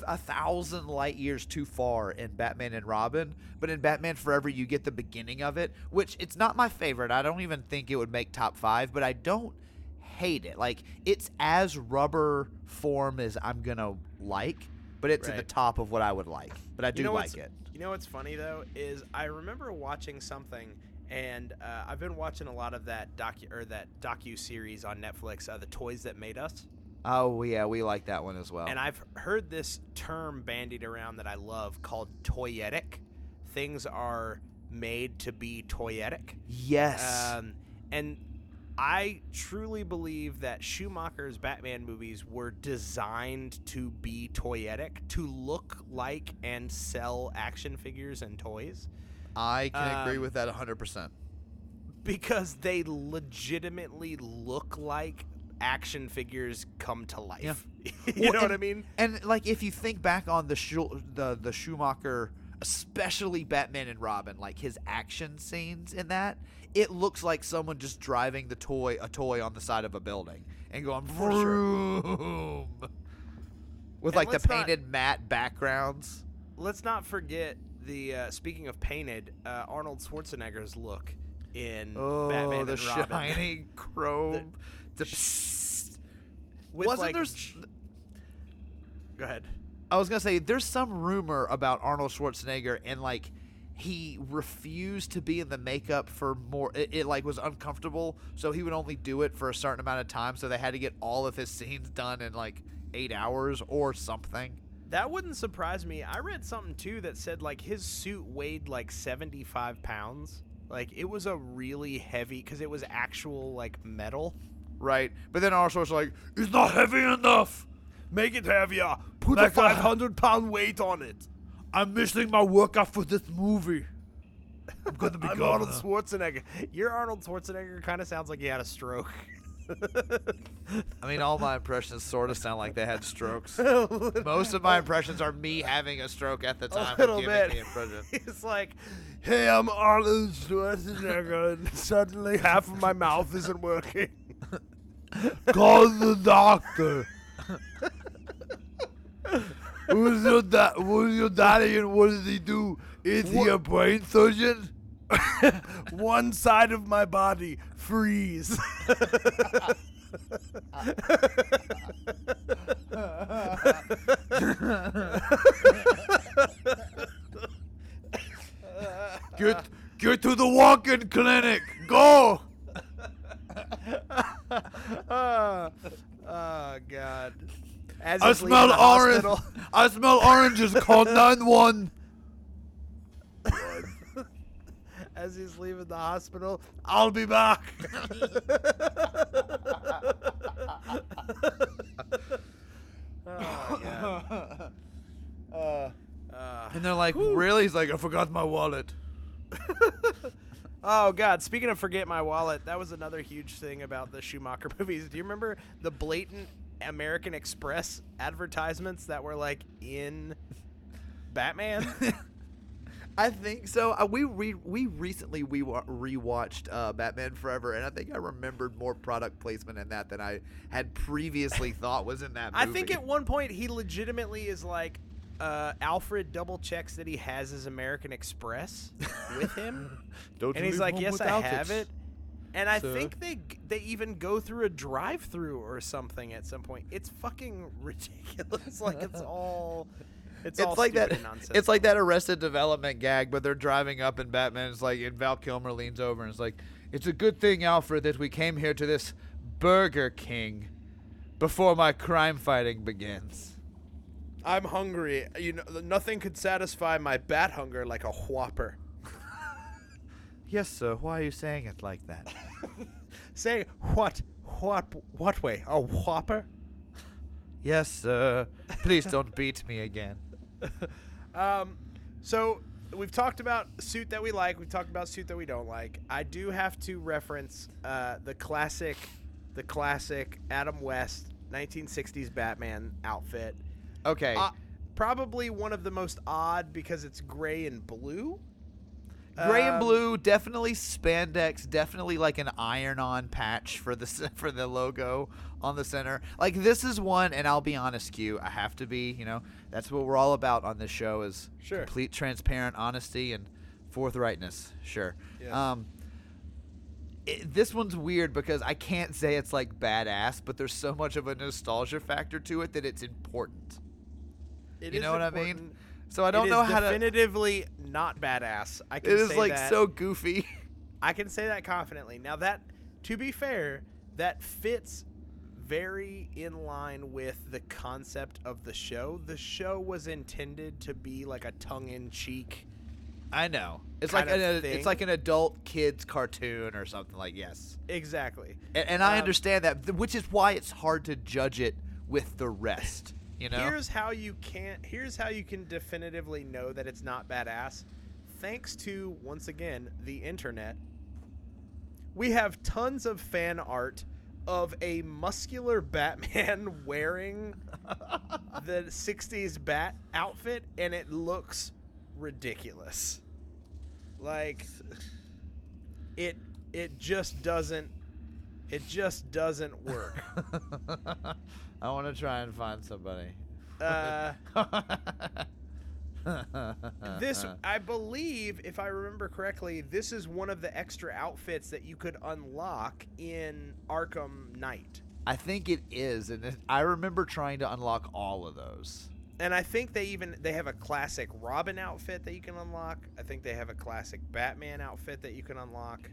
a thousand light years too far in Batman and Robin, but in Batman Forever you get the beginning of it, which it's not my favorite. I don't even think it would make top 5, but I don't hate it. Like it's as rubber form as I'm going to like, but it's at the top of what I would like. But I do you know like it. You know what's funny though is I remember watching something, and uh, I've been watching a lot of that docu or that docu series on Netflix, uh, the Toys That Made Us. Oh, yeah, we like that one as well. And I've heard this term bandied around that I love called toyetic. Things are made to be toyetic. yes. Um, and I truly believe that Schumacher's Batman movies were designed to be toyetic, to look like and sell action figures and toys, I can agree um, with that 100%. because they legitimately look like action figures come to life. you Well, know what I mean? And like if you think back on the Schu- the the Schumacher, especially Batman and Robin, like his action scenes in that, it looks like someone just driving the toy a toy on the side of a building and going vroom with And like the let's not- painted matte backgrounds. Let's not forget the uh, speaking of painted, uh, Arnold Schwarzenegger's look in Oh, Batman the and Robin. Oh, the shiny chrome. The, With, wasn't like, there? Go ahead. I was gonna say there's some rumor about Arnold Schwarzenegger and like he refused to be in the makeup for more it, it like was uncomfortable so he would only do it for a certain amount of time so they had to get all of his scenes done in like eight hours or something That wouldn't surprise me. I read something too that said like his suit weighed like 75 pounds. Like it was a really heavy because it was actual like metal. right but then Arnold Schwarzenegger's like it's not heavy enough Make it heavier. Put Like a- 500 pound weight on it. I'm missing my workout for this movie I'm gonna be I'm Arnold Schwarzenegger. Your Arnold Schwarzenegger kind of sounds like he had a stroke. I mean all my impressions sort of sound like they had strokes most of my impressions are me having a stroke at the time a little of giving bit. the impression It's like, hey, I'm Arnold Schwarzenegger, and suddenly half of my mouth isn't working. Call the doctor. Who's your da- Who's your daddy and what does he do? Is he a brain surgeon? One side of my body freeze. fucking clinic. Go. oh, oh God. As I smell orange. hospital- I smell oranges. Call nine one. As he's leaving the hospital, I'll be back. oh, God. Uh, And they're like, really? He's like, I forgot my wallet. Oh God! Speaking of forget my wallet, that was another huge thing about the Schumacher movies. Do you remember the blatant American Express advertisements that were like in Batman? I think so. Uh, we re- we recently we wa- rewatched uh, Batman Forever, and I think I remembered more product placement in that than I had previously thought was in that movie. I think at one point he legitimately is like, uh, Alfred double checks that he has his American Express with him, Don't and you he's like, "Yes, I without have it." And I sir. think they they even go through a drive-through or something at some point. It's fucking ridiculous. like it's all. It's, all It's like that. nonsense. It's like that Arrested Development gag, but they're driving up, and Batman is like, and Val Kilmer leans over and is like, "It's a good thing, Alfred, that we came here to this Burger King before my crime fighting begins." I'm hungry. You know, nothing could satisfy my bat hunger like a whopper. Yes, sir. Why are you saying it like that? Say what? What? What way? A whopper? yes, sir. Please don't beat me again. Um, so we've talked about suit that we like. We've talked about suit that we don't like. I do have to reference uh, the classic, the classic Adam West 1960s Batman outfit. Okay. Uh, probably one of the most odd because it's gray and blue. Gray and Um, blue, definitely spandex, definitely like an iron-on patch for the for the logo on the center. Like this is one, and I'll be honest, Q. I have to be. You know, that's what we're all about on this show is Sure. complete transparent honesty and forthrightness. Sure. Yes. Um, it, this one's weird because I can't say it's like badass, but there's so much of a nostalgia factor to it that it's important. It you know what I mean? So I don't know how to. definitively not badass. I can It is say like that. so goofy. I can say that confidently. Now that, to be fair, that fits very in line with the concept of the show. The show was intended to be like a tongue-in-cheek. I know. It's kind like an of it's like an adult kids cartoon or something like yes. Exactly. And, and I Um, understand that, th- which is why it's hard to judge it with the rest. You know. Here's how you can't. here's how you can definitively know that it's not badass. Thanks to once again the internet. We have tons of fan art of a muscular Batman wearing the 60s bat outfit and it looks ridiculous. Like it it just doesn't it just doesn't work. I want to try and find somebody. Uh this i believe if i remember correctly this is one of the extra outfits that you could unlock in arkham knight I think it is, and it, I remember trying to unlock all of those. and i think they even they have a classic robin outfit that you can unlock i think they have a classic batman outfit that you can unlock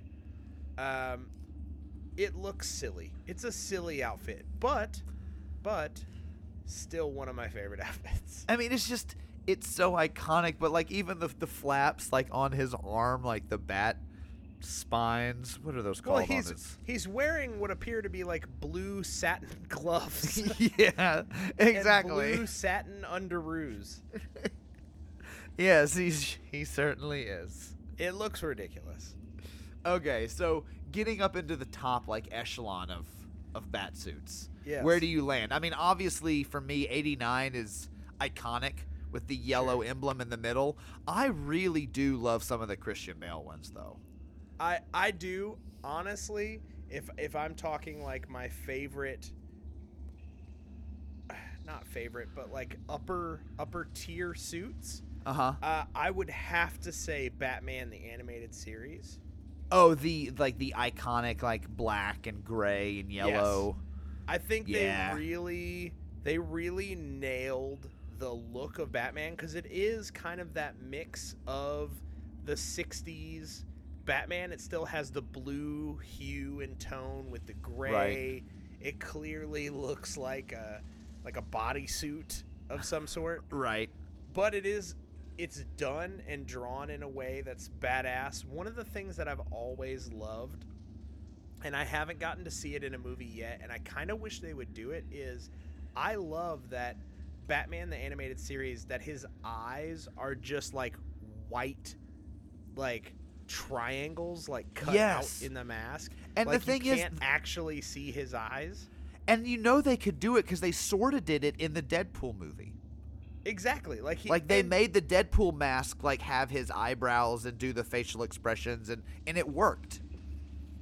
um it looks silly it's a silly outfit but but still one of my favorite outfits I mean, it's just it's so iconic. But like even the the flaps like on his arm, like the bat spines. What are those called? well he's he's wearing what appear to be like blue satin gloves yeah, exactly. blue satin underoos. Yes, he's he certainly is. It looks ridiculous. Okay, so getting up into the top like echelon of of bat suits. Yes. Where do you land? I mean, obviously for me 89 is iconic with the yellow emblem in the middle. I really do love some of the Christian Bale ones though. I I do honestly. If if I'm talking like my favorite, not favorite, but like upper upper tier suits, Uh-huh. uh, I would have to say Batman the animated series. Oh, the like the iconic like black and gray and yellow. I think Yeah. they really they really nailed the look of Batman because it is kind of that mix of the '60s Batman, it still has the blue hue and tone with the gray. Right. It clearly looks like a like a bodysuit of some sort, Right. but it is it's done and drawn in a way that's badass. One of the things that I've always loved and I haven't gotten to see it in a movie yet and I kind of wish they would do it is I love that Batman the animated series that his eyes are just like white like triangles like cut Yes. out in the mask. And the like, thing you is- can't actually see his eyes. And you know they could do it because they sort of did it in the Deadpool movie. Exactly. Like he Like they and- made the Deadpool mask like have his eyebrows and do the facial expressions and and it worked.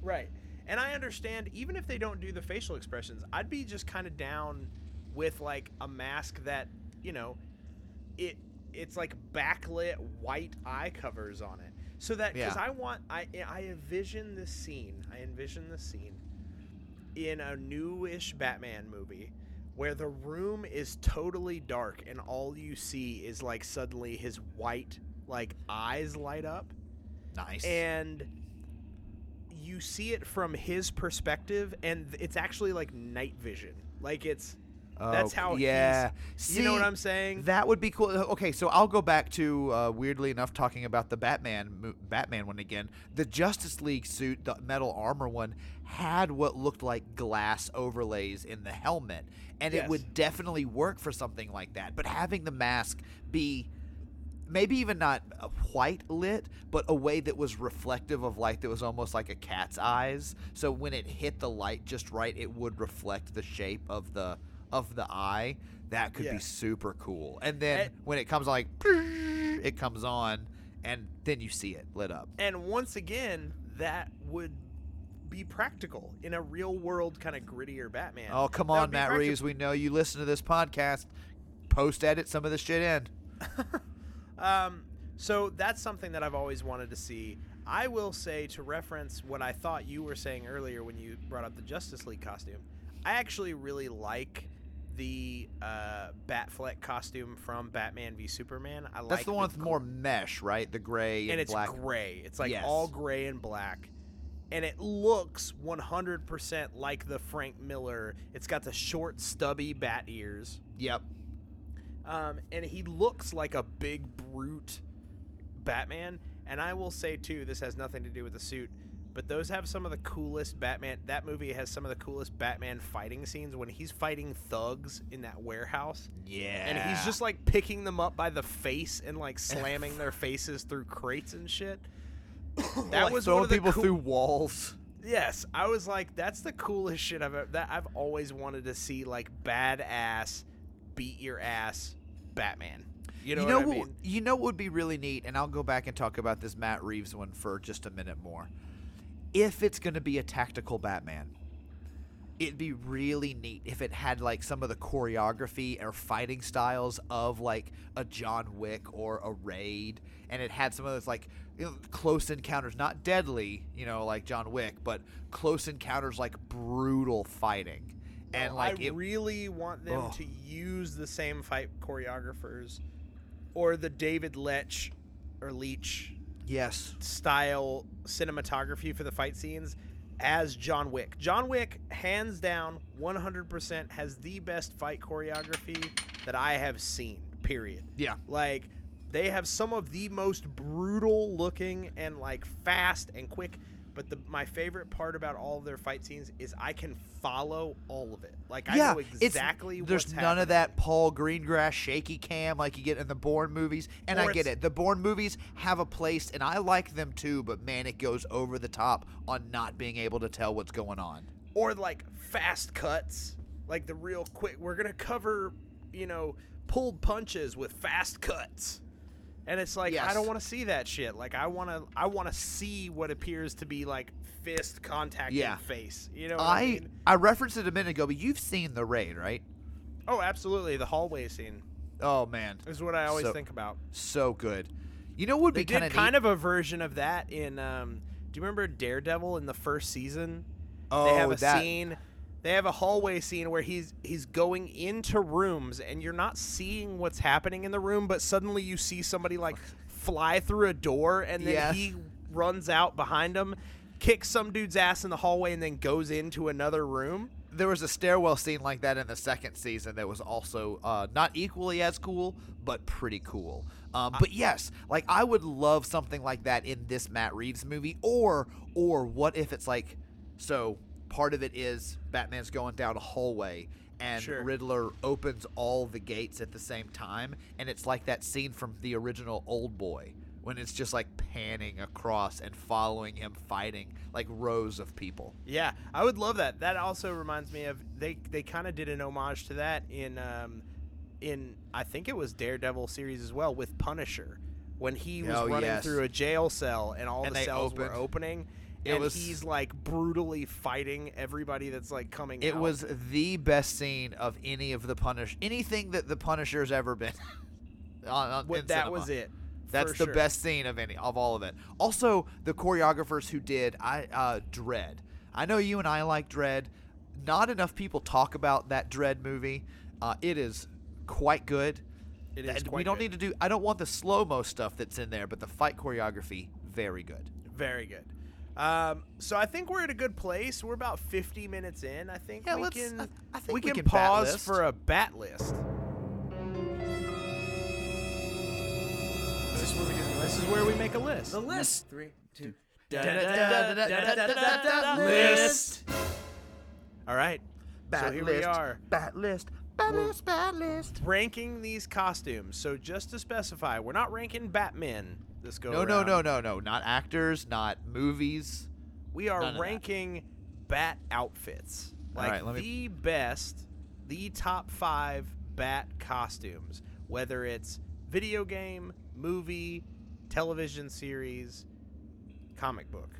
Right. And I understand even if they don't do the facial expressions, I'd be just kind of down with like a mask that, you know, it it's like backlit white eye covers on it. So that cuz Yeah. I want I I envision this scene. I envision this scene in a newish Batman movie where the room is totally dark and all you see is like suddenly his white like eyes light up Nice. and you see it from his perspective and it's actually like night vision like it's that's Oh, how yeah. he's, you know what i'm saying That would be cool. Okay, so I'll go back to uh, weirdly enough talking about the Batman Batman one again. The Justice League suit, the metal armor one, had what looked like glass overlays in the helmet, and Yes. it would definitely work for something like that. But having the mask be maybe even not white lit, but a way that was reflective of light that was almost like a cat's eyes. So when it hit the light just right, it would reflect the shape of the of the eye. That could Yeah. be super cool. And then And- when it comes on, like it comes on, and then you see it lit up. and once again that would be practical in a real world kind of grittier batman Oh come on, Matt practical. Reeves. We know you listen to this podcast. Post edit some of this shit in. Um, so that's something that I've always wanted to see. I will say to reference what I thought you were saying earlier when you brought up the Justice League costume. I actually really like the uh, Batfleck costume from Batman v Superman. I That's like the one with more mesh, right? The gray and, and it's black. gray. It's like Yes. all gray and black. And it looks 100% like the Frank Miller. It's got the short, stubby bat ears. Yep. Um, and he looks like a big brute Batman. And I will say too, this has nothing to do with the suit, but those have some of the coolest Batman. That movie has some of the coolest Batman fighting scenes when he's fighting thugs in that warehouse, Yeah. and he's just like picking them up by the face and like slamming their faces through crates and shit. That like was throwing one of the people cool- through walls. Yes, I was like, that's the coolest shit I've ever, that I've always wanted to see, like badass, beat your ass, Batman. You know, you know what I mean? you know what would be really neat, and I'll go back and talk about this Matt Reeves one for just a minute more. If it's going to be a tactical Batman, it'd be really neat if it had like some of the choreography or fighting styles of like a John Wick or a Raid, and it had some of those like you know, close encounters, not deadly, you know, like John Wick, but close encounters like brutal fighting. And like I it, really want them Ugh. to use the same fight choreographers, or the David Leitch or Leach yes, style cinematography for the fight scenes as John Wick. John Wick, hands down, 100% has the best fight choreography that I have seen. Period. yeah, Like they have some of the most brutal looking and like fast and quick. But the my favorite part about all of their fight scenes is I can follow all of it. Like I yeah, know it's- exactly There's none happening. of that Paul Greengrass shaky cam like you get in the Bourne movies, and Or I get it. The Bourne movies have a place, and I like them too. But man, it goes over the top on not being able to tell what's going on. or like fast cuts, like the real quick. We're gonna cover, you know, pulled punches with fast cuts, and it's like I don't want to see that shit. Like I want to, I want to see what appears to be like fist contacting Yeah. face. You know, what I, I mean? I referenced it a minute ago, but you've seen the raid, right? oh, absolutely. The hallway scene Oh man, is what I always So- think about. so good. You know what would They be did kind of kind of a version of that in. Um, do you remember Daredevil in the first season? Oh, they have a that scene. They have a hallway scene where he's he's going into rooms and you're not seeing what's happening in the room, but suddenly you see somebody like fly through a door and then Yes. he runs out behind him, kicks some dude's ass in the hallway, and then goes into another room. There was a stairwell scene like that in the second season that was also uh, not equally as cool, but pretty cool. Um, but yes, like I would love something like that in this Matt Reeves movie, or or what if it's like so part of it is Batman's going down a hallway and Sure. Riddler opens all the gates at the same time, and it's like that scene from the original Old Boy when it's just like panning across and following him fighting like rows of people. Yeah, I would love that. That also reminds me of they they kind of did an homage to that in um in I think it was Daredevil series as well with Punisher when he was Oh, running yes. through a jail cell and all And the cells were opening It and was- he's like brutally fighting everybody that's like coming It out. was the best scene of any of the Punish anything that the Punisher's ever been. on, on, in that cinema. was it. That's the sure. best scene of any of all of it. Also, the choreographers who did I uh, Dredd. I know you and I like Dredd. Not enough people talk about that Dredd movie. Uh, it is quite good. It is And we don't good. need to do. I don't want the slow mo stuff that's in there, but the fight choreography very good. Very good. Um, so I think we're at a good place. We're about 50 minutes in. I think Yeah, we let's- can I- I think we we can, can pause for a bat list. This is where we do. This is where we make a list. The list. Three, two. list. All right. Bat so here list. we are Bat list. Bat We're- list. Bat list. ranking these costumes. So just to specify, we're not ranking Batman this go No, no, around. no, no, no. Not actors. Not movies. We are ranking bat outfits. Like right, let me- the best, the top five bat costumes, whether it's video game, movie, television series, comic book.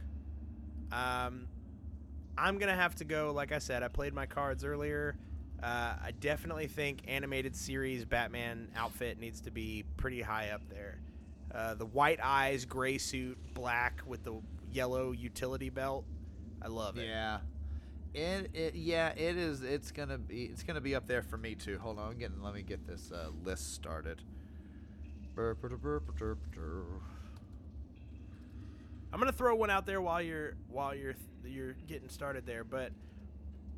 Um, I'm gonna have to go. Like I said, I played my cards earlier. Uh, I definitely think animated series Batman outfit needs to be pretty high up there. Uh, the white eyes, gray suit, black with the yellow utility belt. I love it. Yeah. It, it yeah it is it's gonna be it's gonna be up there for me too. Hold on, I'm getting let me get this uh, list started. I'm gonna throw one out there while you're while you're you're getting started there, but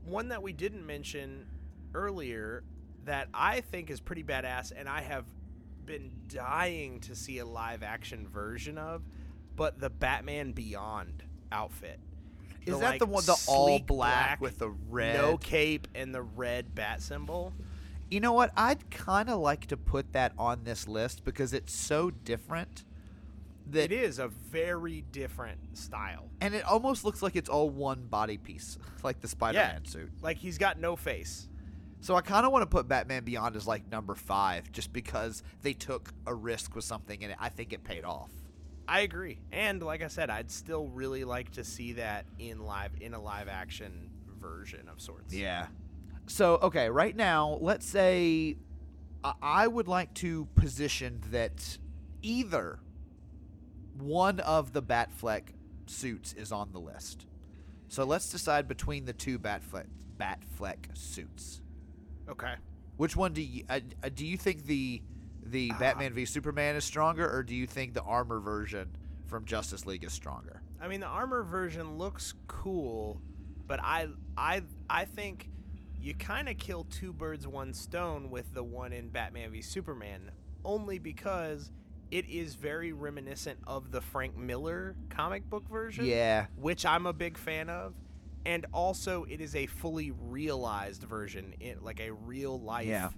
one that we didn't mention earlier that I think is pretty badass, and I have been dying to see a live action version of, but the Batman Beyond outfit. Is that the one- the all sleek black with the red no cape, and the red bat symbol? You know what? I'd kind of like to put that on this list because it's so different that It is a very different style. and it almost looks like it's all one body piece, like the Spider-Man suit. Like he's got no face. So I kind of want to put Batman Beyond as like number five, just because they took a risk with something and I think it paid off. I agree. And like I said, I'd still really like to see that in live in a live action version of sorts. Yeah. So okay, right now, let's say I- I would like to position that either one of the Batfleck suits is on the list. So let's decide between the two Batfleck Batfleck suits. Okay. Which one do you uh, uh, do you think the the Batman v Superman is stronger, or do you think the armor version from Justice League is stronger? I mean the armor version looks cool, but I I I think you kind of kill two birds one stone with the one in Batman v Superman only because it is very reminiscent of the Frank Miller comic book version. Yeah. which I'm a big fan of. And also, it is a fully realized version, in, like a real life Yeah.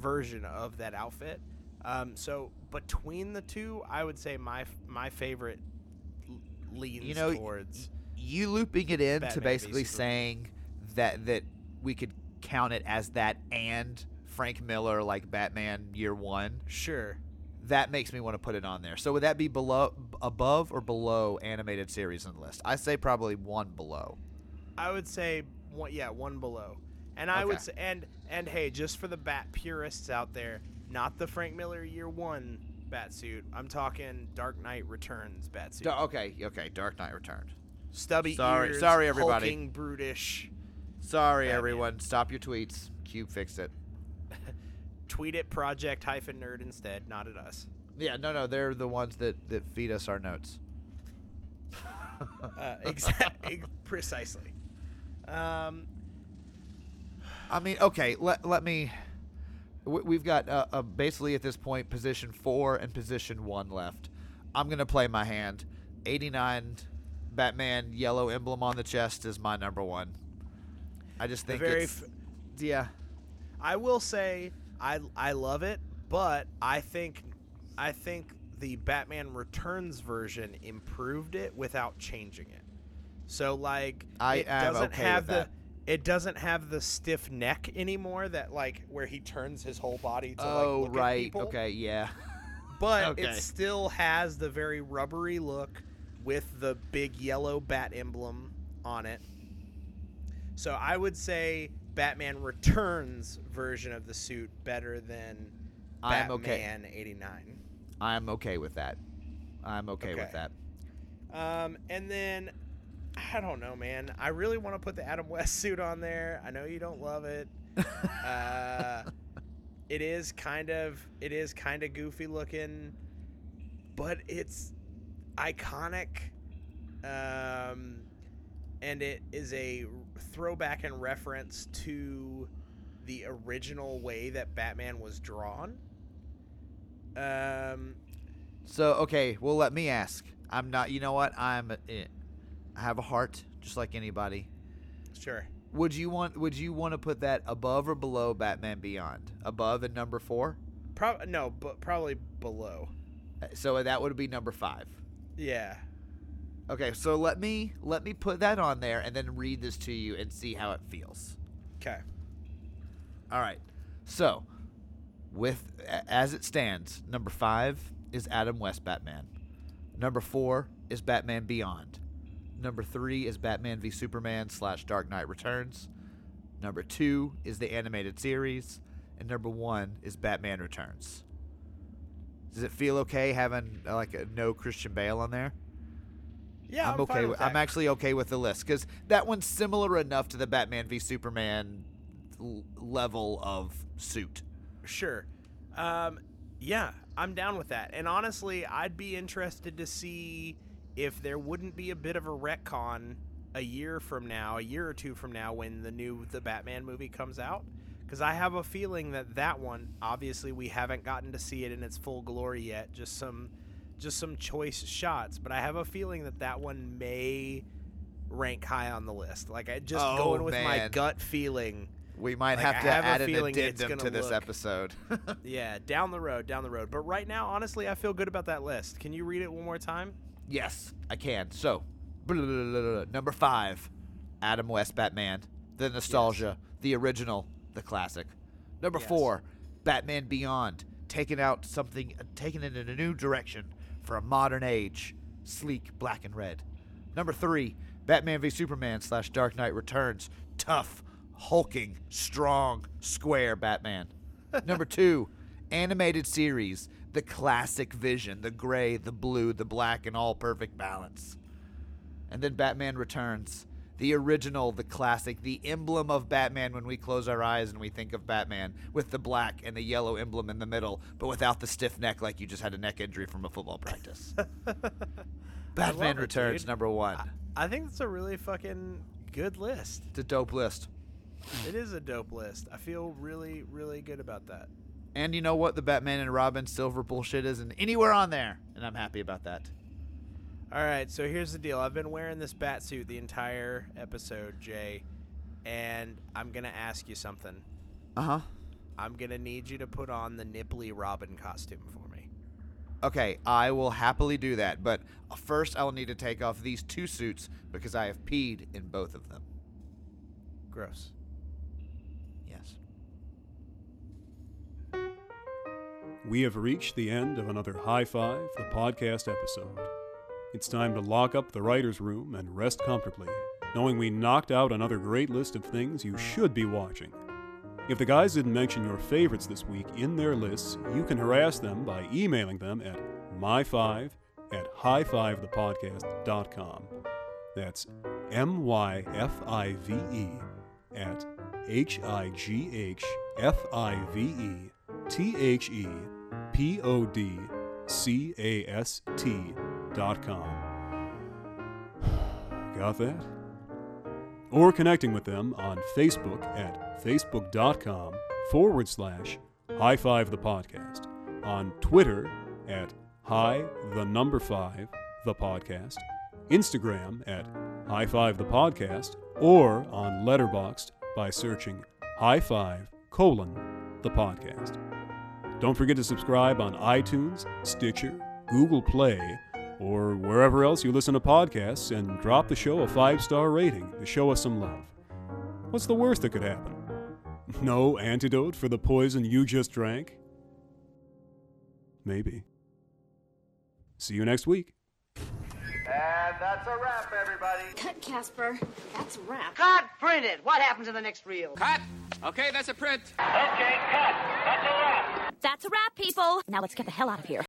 version of that outfit. Um, so between the two, I would say my my favorite leans You know, towards. you looping it in to Batman v basically saying that that we could count it as that and Frank Miller like Batman Year One. Sure. That makes me want to put it on there. So would that be below, above, or below animated series in the list? I say probably one below. I would say one, yeah, one below. And I would say, and and hey, just for the bat purists out there, not the Frank Miller Year One bat suit. I'm talking Dark Knight Returns bat suit. okay, okay. Dark Knight Returned. Stubby Sorry- ears, sorry, everybody. hulking, brutish. Sorry, Batman. everyone. Stop your tweets. Cube fixed it. Tweet at Project hyphen Nerd instead, not at us. Yeah, no, no. They're the ones that that feed us our notes. uh, exactly, precisely. Um, I mean, okay, let, let me. we- We've got uh, uh, basically at this point position four and position one left. I'm gonna play my hand. 89 Batman yellow emblem on the chest is my number one. I just think very it's f- yeah. I will say I I love it, but I think I think the Batman Returns version improved it without changing it. So like I it doesn't okay have the that. it doesn't have the stiff neck anymore that like where he turns his whole body to oh like look at right, people. okay, yeah. But Okay. it still has the very rubbery look with the big yellow bat emblem on it. So I would say Batman Returns version of the suit better than I'm okay. Batman 89. I'm okay with that. I'm okay, with that. Um, and then I don't know, man. I really want to put the Adam West suit on there. I know you don't love it. uh, it is kind of it is kind of goofy looking, but it's iconic. Um, and it is a throwback and reference to the original way that Batman was drawn. Um, So okay, well let me ask. I'm not. You know what? I'm. I have a heart, just like anybody. sure. Would you want? Would you want to put that above or below Batman Beyond? Above at number four. Pro- no, but probably below. Uh, So that would be number five. Yeah. Okay, so let me let me put that on there and then read this to you and see how it feels. Okay. All right. So, with as it stands, number five is Adam West Batman. Number four is Batman Beyond. Number three is Batman v Superman slash Dark Knight Returns. Number two is the animated series, and number one is Batman Returns. Does it feel okay having uh, like a no Christian Bale on there? Yeah, I'm, I'm okay. With I'm actually okay with the list because that one's similar enough to the Batman v Superman l- level of suit. Sure. Um, yeah, I'm down with that. And honestly, I'd be interested to see if there wouldn't be a bit of a retcon a year from now, a year or two from now, when the new the Batman movie comes out. Because I have a feeling that that one, obviously, we haven't gotten to see it in its full glory yet. Just some, just some choice shots. But I have a feeling that that one may rank high on the list. Like I just Oh, going with my gut feeling. We might Like, have to have a add an feeling addendum to this look- episode. Yeah, down the road, down the road. But right now, honestly, I feel good about that list. Can you read it one more time? Yes, I can. So, blah, blah, blah, number five, Adam West Batman, the nostalgia, the original, the classic. Number Yes. four, Batman Beyond, taking out something, taking it in a new direction for a modern age, sleek, black and red. Number three, Batman v Superman slash Dark Knight Returns, tough, hulking, strong, square Batman. Number two, animated series, the classic vision, the gray, the blue, the black, and all perfect balance. And then Batman Returns, the original, the classic, the emblem of Batman when we close our eyes and we think of Batman, with the black and the yellow emblem in the middle, but without the stiff neck like you just had a neck injury from a football practice. Batman it, Returns, dude. number one. I think it's a really fucking good list. It's a dope list. It is a dope list. I feel really, really good about that. And you know what? The Batman and Robin Silver bullshit isn't anywhere on there, and I'm happy about that. All right, so here's the deal. I've been wearing this bat suit the entire episode, Jay, and I'm gonna ask you something. Uh huh. I'm gonna need you to put on the Nipply Robin costume for me. Okay, I will happily do that, but first I will need to take off these two suits because I have peed in both of them. Gross. We have reached the end of another High Five, the podcast episode. It's time to lock up the writer's room and rest comfortably, knowing we knocked out another great list of things you should be watching. If the guys didn't mention your favorites this week in their lists, you can harass them by emailing them at my5 at highfivethepodcast.com. That's M Y F I V E at H I G H F I V E T H E P O D C A S T dot com. Got that? Or connecting with them on Facebook at facebook.com forward slash high five the podcast, on Twitter at high the number five the podcast, Instagram at high five the podcast, or on Letterboxd by searching high five colon the podcast. Don't forget to subscribe on iTunes, Stitcher, Google Play, or wherever else you listen to podcasts and drop the show a five star rating to show us some love. What's the worst that could happen? No antidote for the poison you just drank? Maybe. See you next week. And that's a wrap, everybody. Cut, Casper. That's a wrap. Cut, print it. What happens in the next reel? Cut. Okay, that's a print. That's a wrap, people. Now let's get the hell out of here.